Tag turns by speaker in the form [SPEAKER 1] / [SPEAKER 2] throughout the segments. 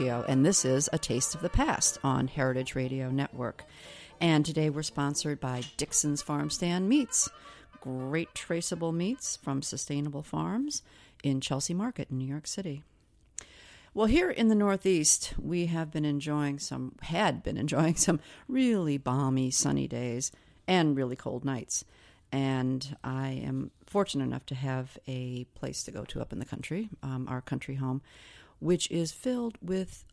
[SPEAKER 1] And this is A Taste of the Past on Heritage Radio Network. And today we're sponsored by Dickson's Farm Stand Meats. Great traceable meats from sustainable farms in Chelsea Market in New York City. Well, here in the Northeast, we have been enjoying some, had been enjoying some really balmy sunny days and really cold nights. And I am fortunate enough to have a place to go to up in the country, um, our country home, which is filled with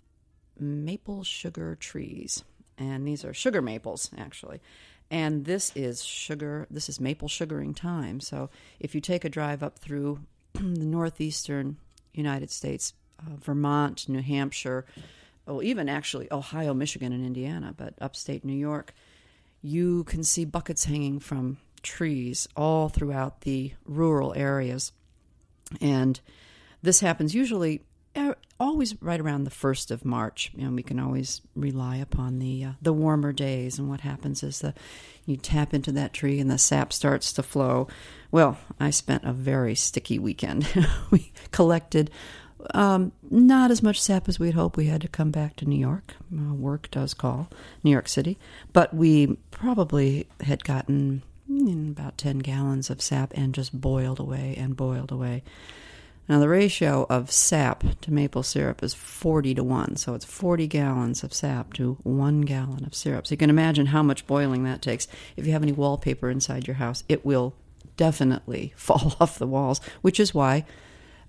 [SPEAKER 1] maple sugar trees. And these are sugar maples, actually. And this is sugar, this is maple sugaring time. So if you take a drive up through the northeastern United States, uh, Vermont, New Hampshire, oh, even actually Ohio, Michigan, and Indiana, but upstate New York, you can see buckets hanging from trees all throughout the rural areas. And this happens usually always right around the first of March. You know, we can always rely upon the uh, the warmer days. And what happens is the you tap into that tree and the sap starts to flow. Well, I spent a very sticky weekend. we collected um, not as much sap as we'd hoped. We had to come back to New York. Uh, work does call New York City, but we probably had gotten about ten gallons of sap and just boiled away and boiled away. Now, the ratio of sap to maple syrup is 40 to 1, so it's 40 gallons of sap to 1 gallon of syrup. So you can imagine how much boiling that takes. If you have any wallpaper inside your house, it will definitely fall off the walls, which is why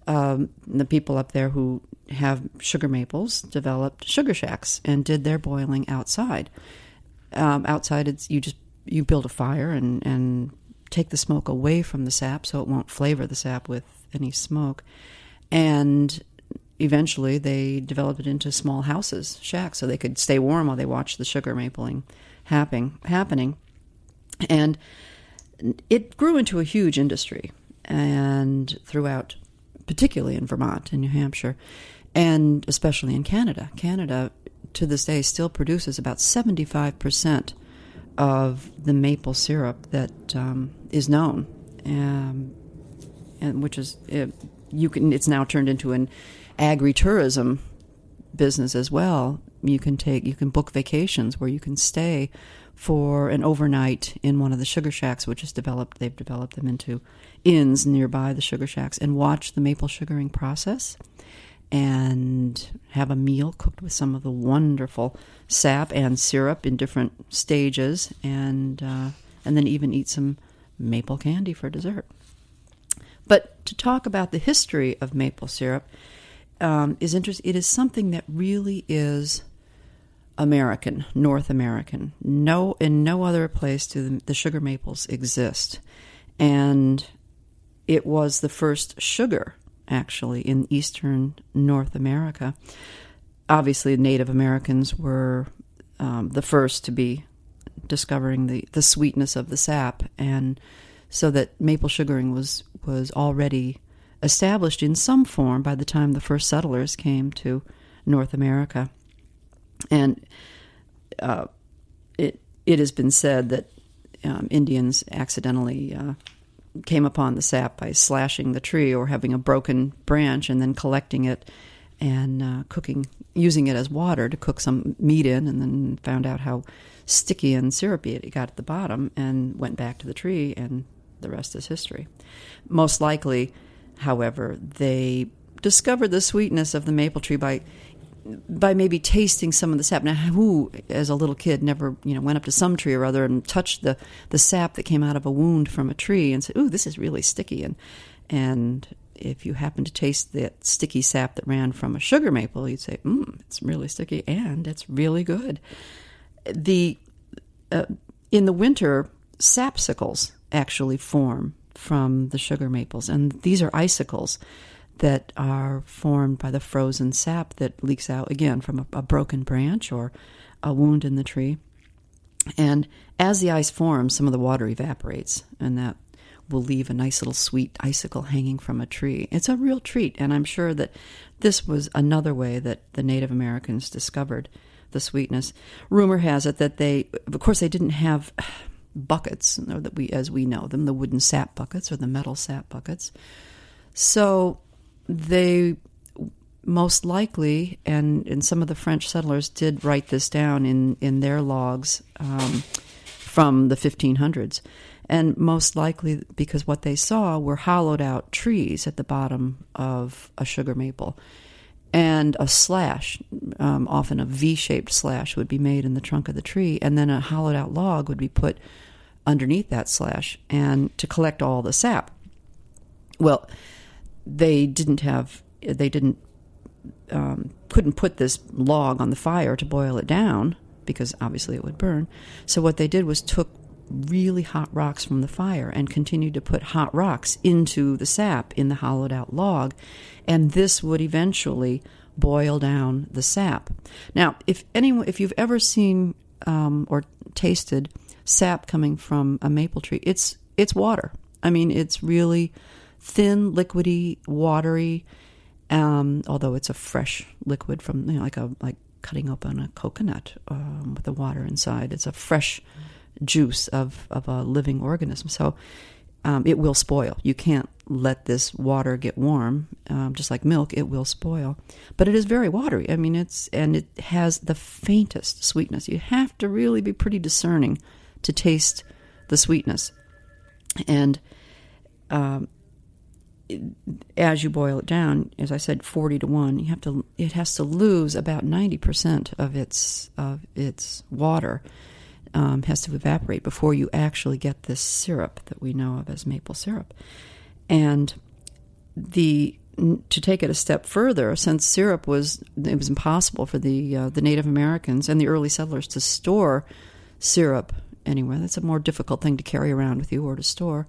[SPEAKER 1] um, the people up there who have sugar maples developed sugar shacks and did their boiling outside. Um, outside, it's you just you build a fire and and take the smoke away from the sap so it won't flavor the sap with any smoke. And eventually they developed it into small houses, shacks, so they could stay warm while they watched the sugar mapling happening. happening. And it grew into a huge industry and throughout, particularly in Vermont and New Hampshire, and especially in Canada. Canada, to this day, still produces about 75% of the maple syrup that um, is known. Um, and which is it, you can. It's now turned into an agritourism business as well. You can take you can book vacations where you can stay for an overnight in one of the sugar shacks, which is developed. They've developed them into inns nearby the sugar shacks, and watch the maple sugaring process, and have a meal cooked with some of the wonderful sap and syrup in different stages, and uh, and then even eat some maple candy for dessert. But to talk about the history of maple syrup um, is interesting. It is something that really is American, North American. No, in no other place do the, the sugar maples exist, and it was the first sugar actually in eastern North America. Obviously, Native Americans were um, the first to be discovering the, the sweetness of the sap, and so that maple sugaring was was already established in some form by the time the first settlers came to North America, and uh, it it has been said that um, Indians accidentally uh, came upon the sap by slashing the tree or having a broken branch and then collecting it and uh, cooking, using it as water to cook some meat in, and then found out how sticky and syrupy it got at the bottom, and went back to the tree, and the rest is history. Most likely, however, they discovered the sweetness of the maple tree by by maybe tasting some of the sap. Now, who, as a little kid, never you know went up to some tree or other and touched the the sap that came out of a wound from a tree and said, "Ooh, this is really sticky," and and if you happen to taste that sticky sap that ran from a sugar maple, you'd say, "Mmm, it's really sticky and it's really good." The uh, in the winter, sapsicles actually form from the sugar maples, and these are icicles that are formed by the frozen sap that leaks out again from a, a broken branch or a wound in the tree. And as the ice forms, some of the water evaporates, and that will leave a nice little sweet icicle hanging from a tree. It's a real treat, and I'm sure that this was another way that the Native Americans discovered the sweetness. Rumor has it that they, of course, they didn't have buckets, or that we, as we know them, the wooden sap buckets or the metal sap buckets. So they most likely, and, and some of the French settlers did write this down in, in their logs um, from the 1500s. And most likely because what they saw were hollowed out trees at the bottom of a sugar maple. And a slash, um, often a V shaped slash, would be made in the trunk of the tree, and then a hollowed out log would be put underneath that slash and to collect all the sap. Well, they didn't have they didn't um, couldn't put this log on the fire to boil it down because obviously it would burn. So what they did was took really hot rocks from the fire and continued to put hot rocks into the sap in the hollowed out log, and this would eventually boil down the sap. Now, if anyone, if you've ever seen um, or tasted sap coming from a maple tree, it's it's water. I mean, it's really thin, liquidy, watery. Um, although it's a fresh liquid from you know, like a like cutting open a coconut um, with the water inside. It's a fresh juice of of a living organism. So um, it will spoil. You can't let this water get warm, um, just like milk. It will spoil, but it is very watery. I mean, it's and it has the faintest sweetness. You have to really be pretty discerning to taste the sweetness, and um, as you boil it down, as I said, forty to one, you have to. It has to lose about ninety percent of its of its water. Um, has to evaporate before you actually get this syrup that we know of as maple syrup. And the to take it a step further, since syrup was it was impossible for the uh, the Native Americans and the early settlers to store syrup anywhere. That's a more difficult thing to carry around with you or to store.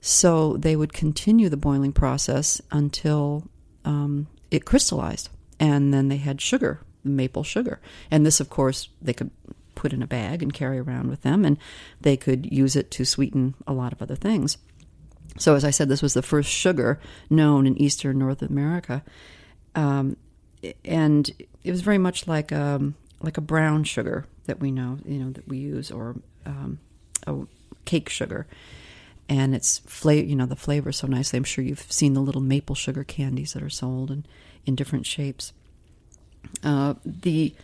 [SPEAKER 1] So they would continue the boiling process until um, it crystallized, and then they had sugar, maple sugar. And this, of course, they could put in a bag and carry around with them, and they could use it to sweeten a lot of other things. So, as I said, this was the first sugar known in eastern North America, um, and it was very much like a, um, like a brown sugar that we know, you know, that we use, or um, a cake sugar. And it's flavor you know the flavor so nicely. I'm sure you've seen the little maple sugar candies that are sold in, in different shapes. Uh, the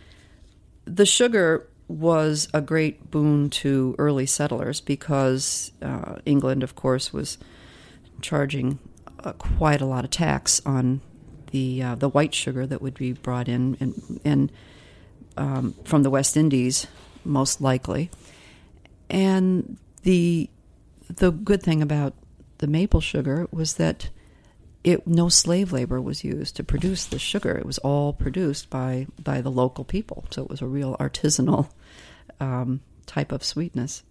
[SPEAKER 1] the sugar was a great boon to early settlers because uh, England, of course, was charging uh, quite a lot of tax on the uh, the white sugar that would be brought in and, and um, from the West Indies, most likely, and the the good thing about the maple sugar was that it no slave labor was used to produce the sugar. It was all produced by by the local people, so it was a real artisanal um, type of sweetness.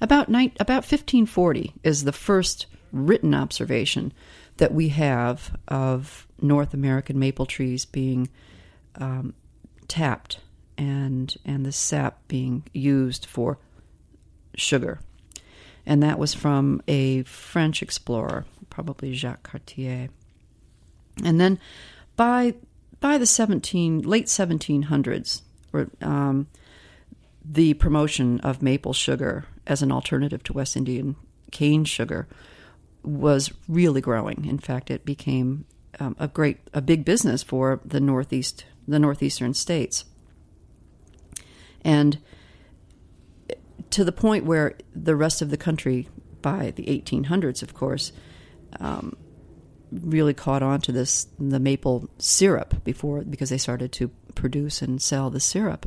[SPEAKER 1] About ni- about 1540 is the first written observation that we have of North American maple trees being um, tapped and and the sap being used for sugar. And that was from a French explorer, probably Jacques Cartier. And then by by the 17 late 1700s, um, the promotion of maple sugar as an alternative to West Indian cane sugar was really growing. In fact, it became um, a great, a big business for the northeast, the northeastern states, and to the point where the rest of the country, by the 1800s, of course, um, really caught on to this the maple syrup before because they started to produce and sell the syrup,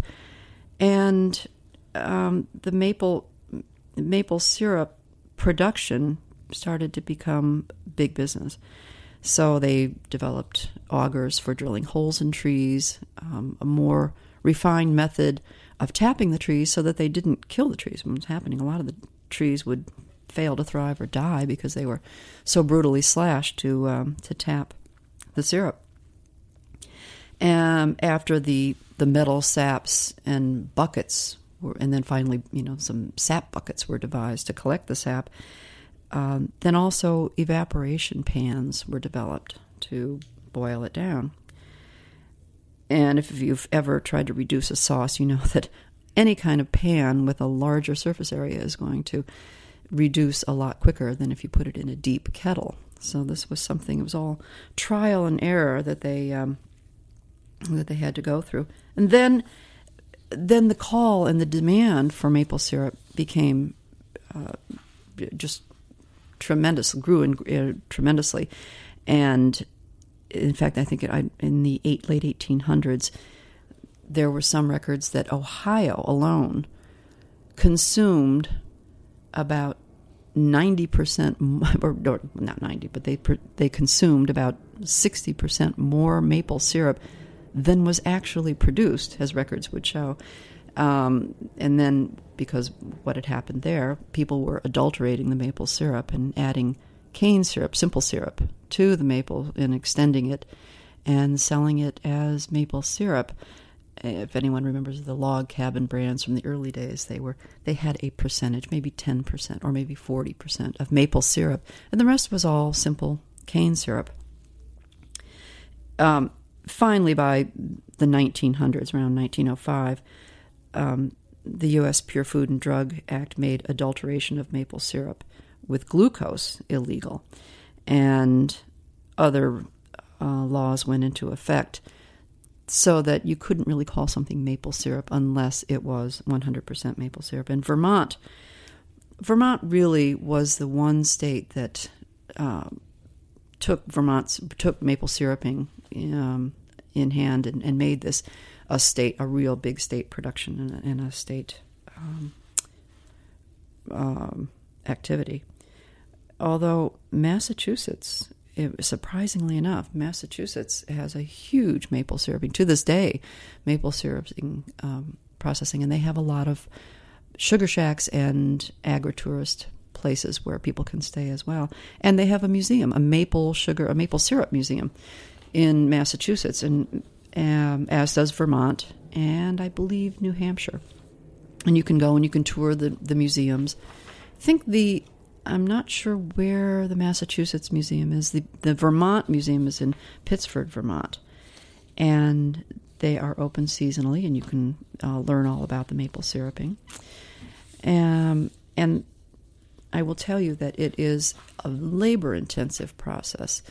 [SPEAKER 1] and um, the maple maple syrup production started to become big business. So they developed augers for drilling holes in trees, um, a more refined method of tapping the trees so that they didn't kill the trees. What was happening, a lot of the trees would fail to thrive or die because they were so brutally slashed to um, to tap the syrup. And after the the metal saps and buckets, were, and then finally, you know, some sap buckets were devised to collect the sap. Um, then also evaporation pans were developed to boil it down. And if you've ever tried to reduce a sauce, you know that any kind of pan with a larger surface area is going to reduce a lot quicker than if you put it in a deep kettle. So this was something. It was all trial and error that they um, that they had to go through, and then then the call and the demand for maple syrup became uh, just tremendous, grew in, uh, tremendously, and in fact, I think it, in the eight, late 1800s, there were some records that Ohio alone consumed about 90% or, or, not 90 but they they consumed about 60% more maple syrup than was actually produced as records would show. Um, and then because what had happened there people were adulterating the maple syrup and adding cane syrup simple syrup to the maple and extending it and selling it as maple syrup. If anyone remembers the log cabin brands from the early days, they were they had a percentage, maybe ten percent or maybe forty percent of maple syrup, and the rest was all simple cane syrup. Um, finally, by the 1900s, around 1905, um, the U.S. Pure Food and Drug Act made adulteration of maple syrup with glucose illegal, and other uh, laws went into effect so that you couldn't really call something maple syrup unless it was 100% maple syrup. And Vermont, Vermont really was the one state that uh, took Vermont's took maple syruping um, in hand and, and, made this a state, a real big state production and a, and a state um, um, activity. Although Massachusetts it, surprisingly enough, Massachusetts has a huge maple syruping to this day, maple syruping um, processing, and they have a lot of sugar shacks and agritourist places where people can stay as well. And they have a museum, a maple sugar, a maple syrup museum in Massachusetts, and um, as does Vermont, and I believe New Hampshire. And you can go and you can tour the the museums. I think the I'm not sure where the Massachusetts Museum is. The, the Vermont Museum is in Pittsford, Vermont. And they are open seasonally, and you can uh, learn all about the maple syruping. Um, and I will tell you that it is a labor intensive process.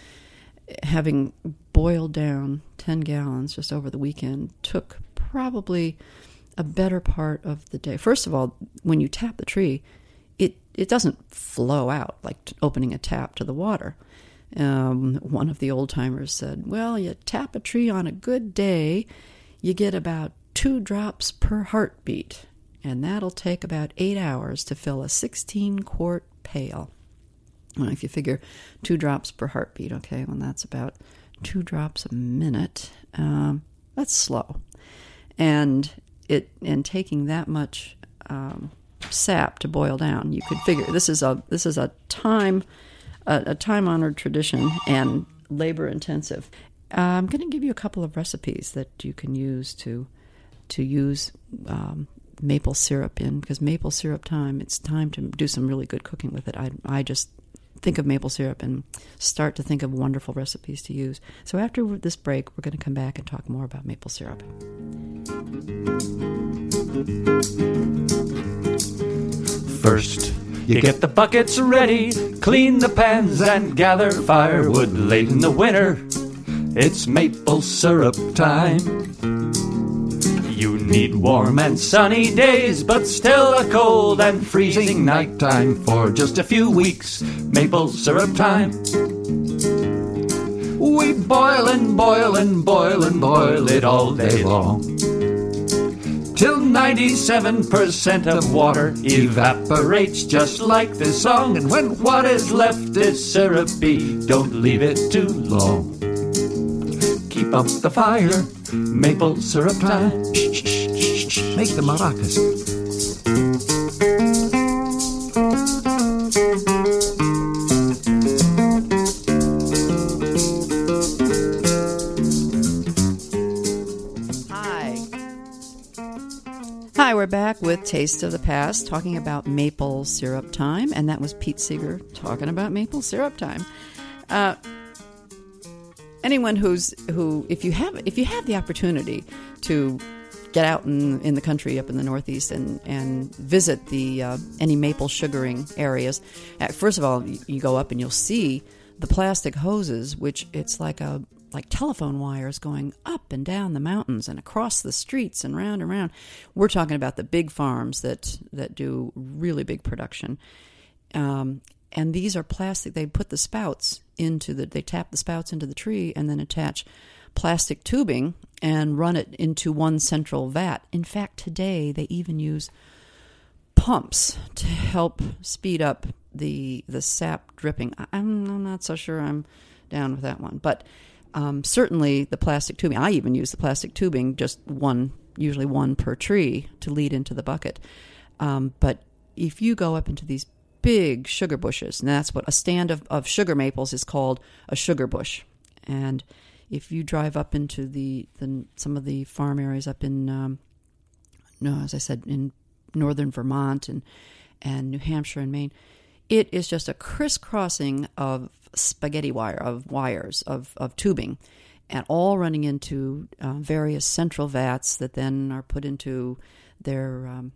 [SPEAKER 1] Having boiled down 10 gallons just over the weekend took probably a better part of the day. First of all, when you tap the tree, it it doesn't flow out like opening a tap to the water. Um, one of the old timers said, "Well, you tap a tree on a good day, you get about two drops per heartbeat, and that'll take about eight hours to fill a 16 quart pail." Well, if you figure two drops per heartbeat, okay, well that's about two drops a minute. Um, that's slow, and it and taking that much um, sap to boil down. You could figure this is a this is a time a, a time honored tradition and labor intensive. Uh, I'm going to give you a couple of recipes that you can use to to use um, maple syrup in because maple syrup time. It's time to do some really good cooking with it. I I just think of maple syrup and start to think of wonderful recipes to use. So after this break, we're going to come back and talk more about maple syrup.
[SPEAKER 2] First, you get the buckets ready, clean the pans, and gather firewood late in the winter. It's maple syrup time. You need warm and sunny days, but still a cold and freezing nighttime for just a few weeks. Maple syrup time. We boil and boil and boil and boil it all day long. Till 97% of water evaporates just like this song. And when what is left is syrupy, don't leave it too long. Keep up the fire, maple syrup time. Make the maracas.
[SPEAKER 1] Hi. Hi, we're back with Taste of the Past, talking about maple syrup time, and that was Pete Seeger talking about maple syrup time. Uh, anyone who's who, if you have if you have the opportunity to get out in in the country up in the Northeast and and visit the uh, any maple sugaring areas, uh, first of all, you, you go up and you'll see the plastic hoses, which it's like a like telephone wires going up and down the mountains and across the streets and round and round. We're talking about the big farms that that do really big production. Um, and these are plastic. They put the spouts into the. They tap the spouts into the tree and then attach plastic tubing and run it into one central vat. In fact, today they even use pumps to help speed up the the sap dripping. I'm, I'm not so sure I'm down with that one, but um, certainly the plastic tubing. I even use the plastic tubing, just one, usually one per tree, to lead into the bucket. Um, but if you go up into these big sugar bushes, and that's what a stand of, of sugar maples is called a sugar bush. And if you drive up into the, the some of the farm areas up in, um, no, as I said, in northern Vermont and and New Hampshire and Maine, it is just a crisscrossing of spaghetti wire of wires of, of tubing and all running into uh, various central vats that then are put into their um,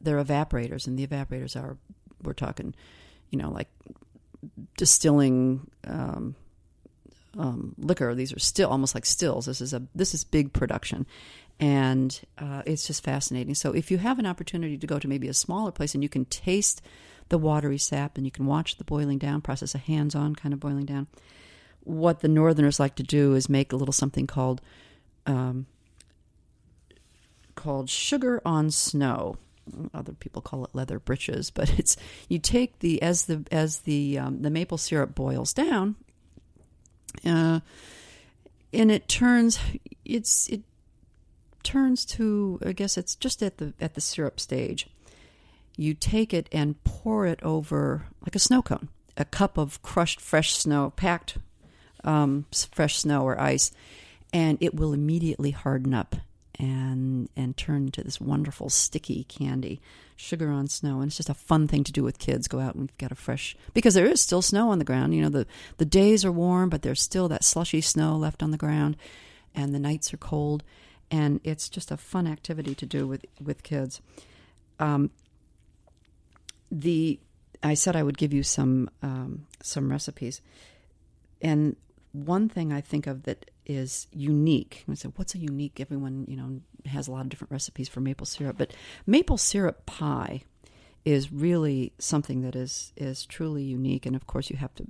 [SPEAKER 1] their evaporators and the evaporators are we're talking you know like distilling um, um, liquor. These are still almost like stills. This is a this is big production. And uh, it's just fascinating. So if you have an opportunity to go to maybe a smaller place and you can taste the watery sap and you can watch the boiling down process a hands-on kind of boiling down what the northerners like to do is make a little something called um, called sugar on snow other people call it leather breeches but it's you take the as the as the um, the maple syrup boils down uh, and it turns it's it turns to I guess it's just at the at the syrup stage. You take it and pour it over like a snow cone, a cup of crushed fresh snow, packed um, fresh snow or ice, and it will immediately harden up and and turn into this wonderful sticky candy, sugar on snow, and it's just a fun thing to do with kids. Go out and we've got a fresh because there is still snow on the ground. You know the the days are warm, but there's still that slushy snow left on the ground, and the nights are cold, and it's just a fun activity to do with with kids. Um, the I said I would give you some um, some recipes, and one thing I think of that is unique. I said, "What's a unique?" Everyone you know has a lot of different recipes for maple syrup, but maple syrup pie is really something that is is truly unique. And of course, you have to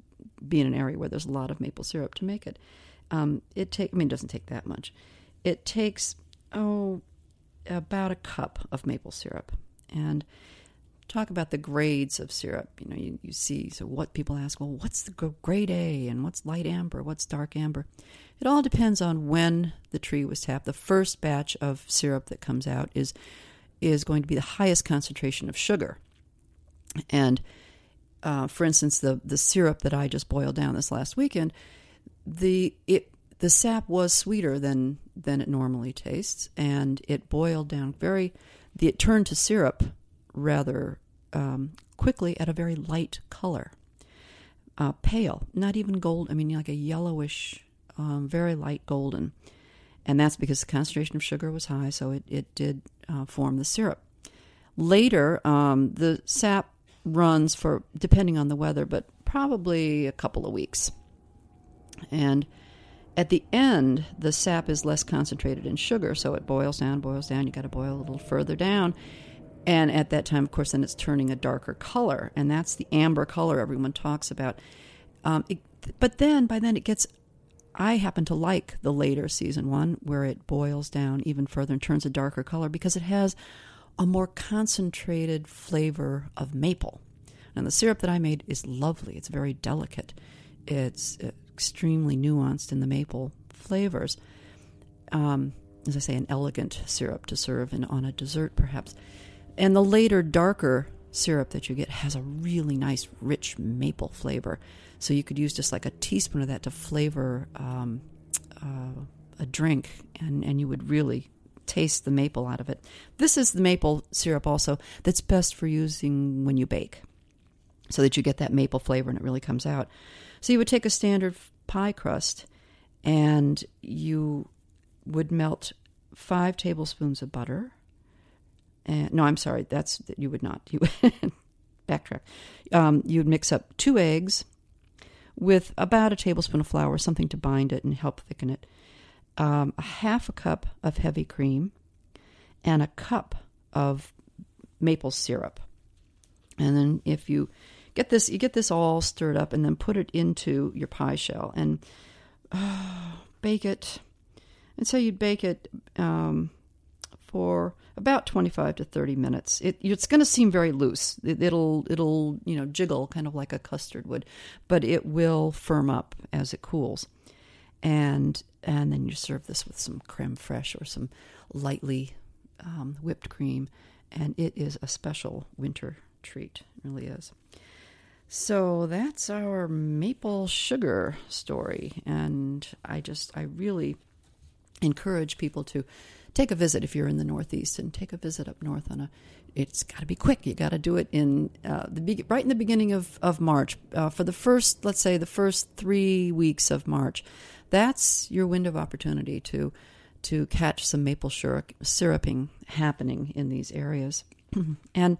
[SPEAKER 1] be in an area where there's a lot of maple syrup to make it. Um, it take I mean, it doesn't take that much. It takes oh about a cup of maple syrup and talk about the grades of syrup. You know, you, you see, so what people ask, well, what's the grade A and what's light amber, what's dark amber? It all depends on when the tree was tapped. The first batch of syrup that comes out is is going to be the highest concentration of sugar. And uh, for instance, the the syrup that I just boiled down this last weekend, the it the sap was sweeter than than it normally tastes, and it boiled down very. The, it turned to syrup rather um, quickly at a very light color, uh, pale, not even gold. I mean, like a yellowish, um, very light golden, and that's because the concentration of sugar was high, so it it did uh, form the syrup. Later, um, the sap runs for depending on the weather, but probably a couple of weeks, and at the end, the sap is less concentrated in sugar, so it boils down, boils down. You got to boil a little further down. And at that time, of course, then it's turning a darker color, and that's the amber color everyone talks about. Um, it, but then, by then, it gets. I happen to like the later season one where it boils down even further and turns a darker color because it has a more concentrated flavor of maple. And the syrup that I made is lovely. It's very delicate. It's extremely nuanced in the maple flavors. Um, as I say, an elegant syrup to serve in, on a dessert, perhaps. And the later, darker syrup that you get has a really nice, rich maple flavor. So you could use just like a teaspoon of that to flavor um, uh, a drink, and, and you would really taste the maple out of it. This is the maple syrup also that's best for using when you bake, so that you get that maple flavor and it really comes out. So you would take a standard pie crust and you would melt five tablespoons of butter. No, I'm sorry, that's you would not. You backtrack. Um, you would mix up two eggs with about a tablespoon of flour, something to bind it and help thicken it. Um, a half a cup of heavy cream, and a cup of maple syrup. And then if you get this you get this all stirred up and then put it into your pie shell and uh, bake it and so you'd bake it um, for about 25 to 30 minutes. It, it's going to seem very loose. It, it'll it'll you know jiggle kind of like a custard would but it will firm up as it cools. And and then you serve this with some creme fraiche or some lightly um, whipped cream and it is a special winter treat it really is. So that's our maple sugar story. And I just, I really encourage people to take a visit if you're in the Northeast and take a visit up north on a. It's got to be quick. You got to do it in uh, the right in the beginning of of March uh, for the first, let's say, the first three weeks of March. That's your window of opportunity to to catch some maple syrup, syruping happening in these areas. and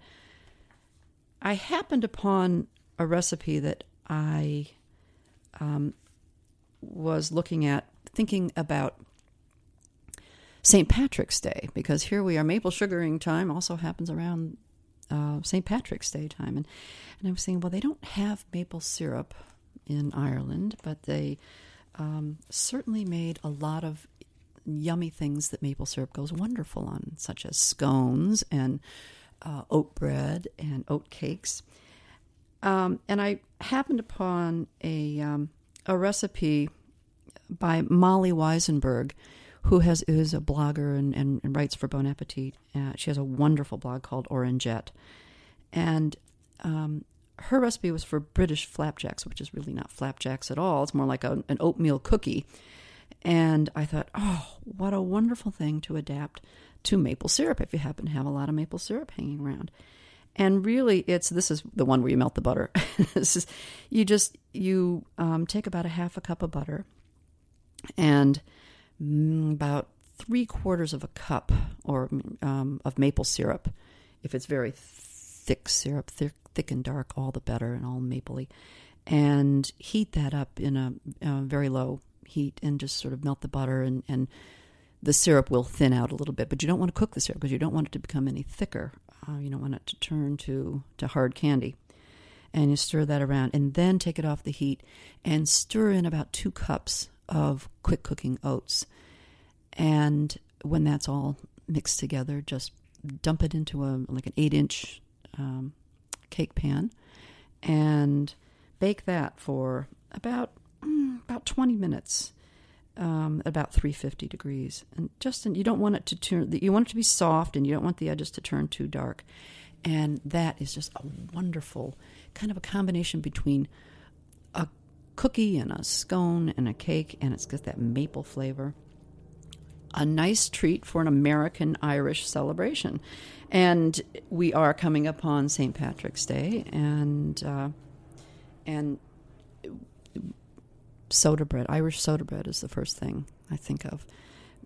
[SPEAKER 1] I happened upon a recipe that I um, was looking at, thinking about St. Patrick's Day, because here we are, maple sugaring time also happens around uh, St. Patrick's Day time. And, and I was saying, well, they don't have maple syrup in Ireland, but they um, certainly made a lot of yummy things that maple syrup goes wonderful on, such as scones and uh, oat bread and oat cakes. Um, and I happened upon a um, a recipe by Molly Wizenberg, who has is a blogger and, and, and writes for Bon Appetit. Uh, she has a wonderful blog called Orangette, and um, her recipe was for British flapjacks, which is really not flapjacks at all. It's more like a, an oatmeal cookie. And I thought, oh, what a wonderful thing to adapt to maple syrup if you happen to have a lot of maple syrup hanging around and really it's this is the one where you melt the butter this is you just you um, take about a half a cup of butter and about three quarters of a cup or um, of maple syrup if it's very thick syrup thick, thick and dark all the better and all mapley and heat that up in a, a very low heat and just sort of melt the butter and, and the syrup will thin out a little bit, but you don't want to cook the syrup because you don't want it to become any thicker. Uh, you don't want it to turn to, to hard candy. And you stir that around and then take it off the heat and stir in about two cups of quick cooking oats. And when that's all mixed together, just dump it into a like an eight inch um, cake pan and bake that for about mm, about 20 minutes um, about 350 degrees. And just you don't want it to turn. You want it to be soft, and you don't want the edges to turn too dark. And that is just a wonderful kind of a combination between cookie and a scone and a cake, and it's got that maple flavor. a nice treat for an American Irish celebration. And we are coming upon St. Patrick's Day, and uh, and soda bread, Irish soda bread, is the first thing I think of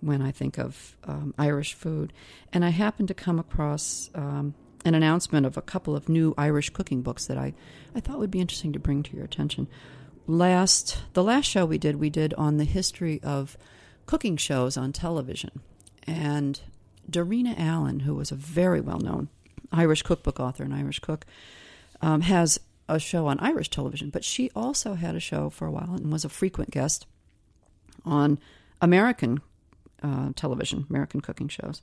[SPEAKER 1] when I think of um, Irish food. And I happened to come across um, an announcement of a couple of new Irish cooking books that I, I thought would be interesting to bring to your attention. Last the last show we did, we did on the history of cooking shows on television, and Darina Allen, who was a very well known Irish cookbook author and Irish cook, um, has a show on Irish television, but she also had a show for a while and was a frequent guest on American uh, television, American cooking shows.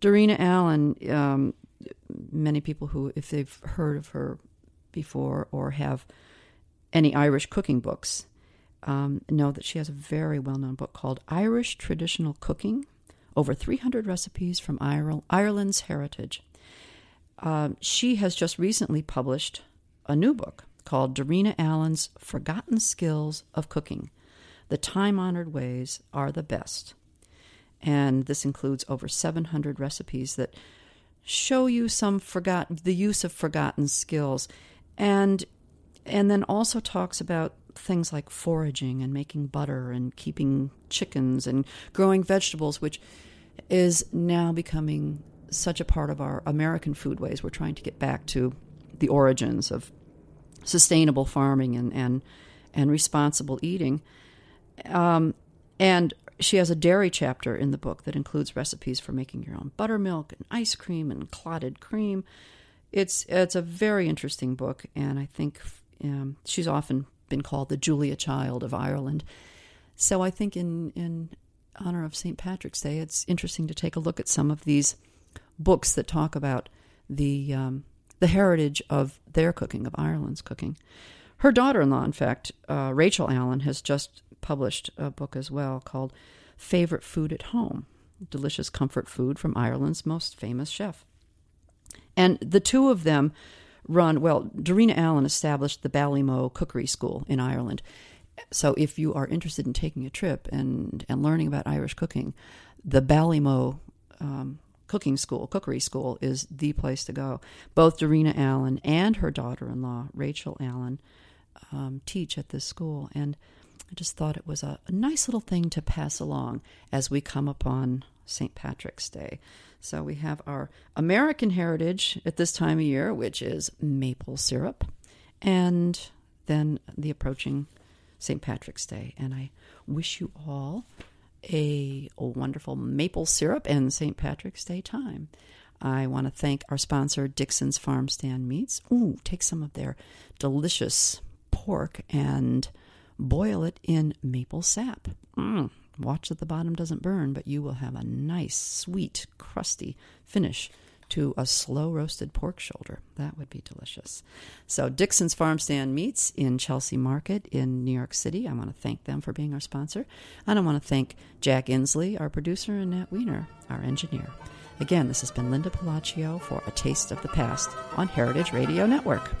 [SPEAKER 1] Darina Allen, um, many people who, if they've heard of her before or have any Irish cooking books, um, know that she has a very well known book called Irish Traditional Cooking over 300 recipes from Ireland's heritage. Uh, she has just recently published a new book called Darina Allen's Forgotten Skills of Cooking. The time honored ways are the best. And this includes over 700 recipes that show you some forgotten the use of forgotten skills and and then also talks about things like foraging and making butter and keeping chickens and growing vegetables which is now becoming such a part of our American foodways. We're trying to get back to the origins of sustainable farming and and, and responsible eating. Um, and she has a dairy chapter in the book that includes recipes for making your own buttermilk and ice cream and clotted cream. It's it's a very interesting book, and I think um, she's often been called the Julia Child of Ireland. So I think in in honor of St. Patrick's Day, it's interesting to take a look at some of these books that talk about the um, the heritage of their cooking, of Ireland's cooking. Her daughter-in-law, in fact, uh, Rachel Allen, has just published a book as well called "Favorite Food at Home: Delicious Comfort Food from Ireland's Most Famous Chef." And the two of them run well. Darina Allen established the Ballymaloe Cookery School in Ireland, so if you are interested in taking a trip and, and learning about Irish cooking, the Ballymaloe um, Cooking School, Cookery School, is the place to go. Both Darina Allen and her daughter in law, Rachel Allen, um, teach at this school. And I just thought it was a, a nice little thing to pass along as we come upon St. Patrick's Day. So we have our American heritage at this time of year, which is maple syrup, and then the approaching St. Patrick's Day. And I wish you all a, a wonderful maple syrup and St. Patrick's Day time. I want to thank our sponsor, Dickson's Farm Stand Meats. Ooh, take some of their delicious pork and boil it in maple sap. Mm, watch that the bottom doesn't burn, but you will have a nice, sweet, crusty finish to a slow roasted pork shoulder. That would be delicious. So, Dickson's Farm Stand Meats in Chelsea Market in New York City. I want to thank them for being our sponsor. And I want to thank Jack Inslee, our producer, and Nat Weiner, our engineer. Again, this has been Linda Pelaccio for A Taste of the Past on Heritage Radio Network.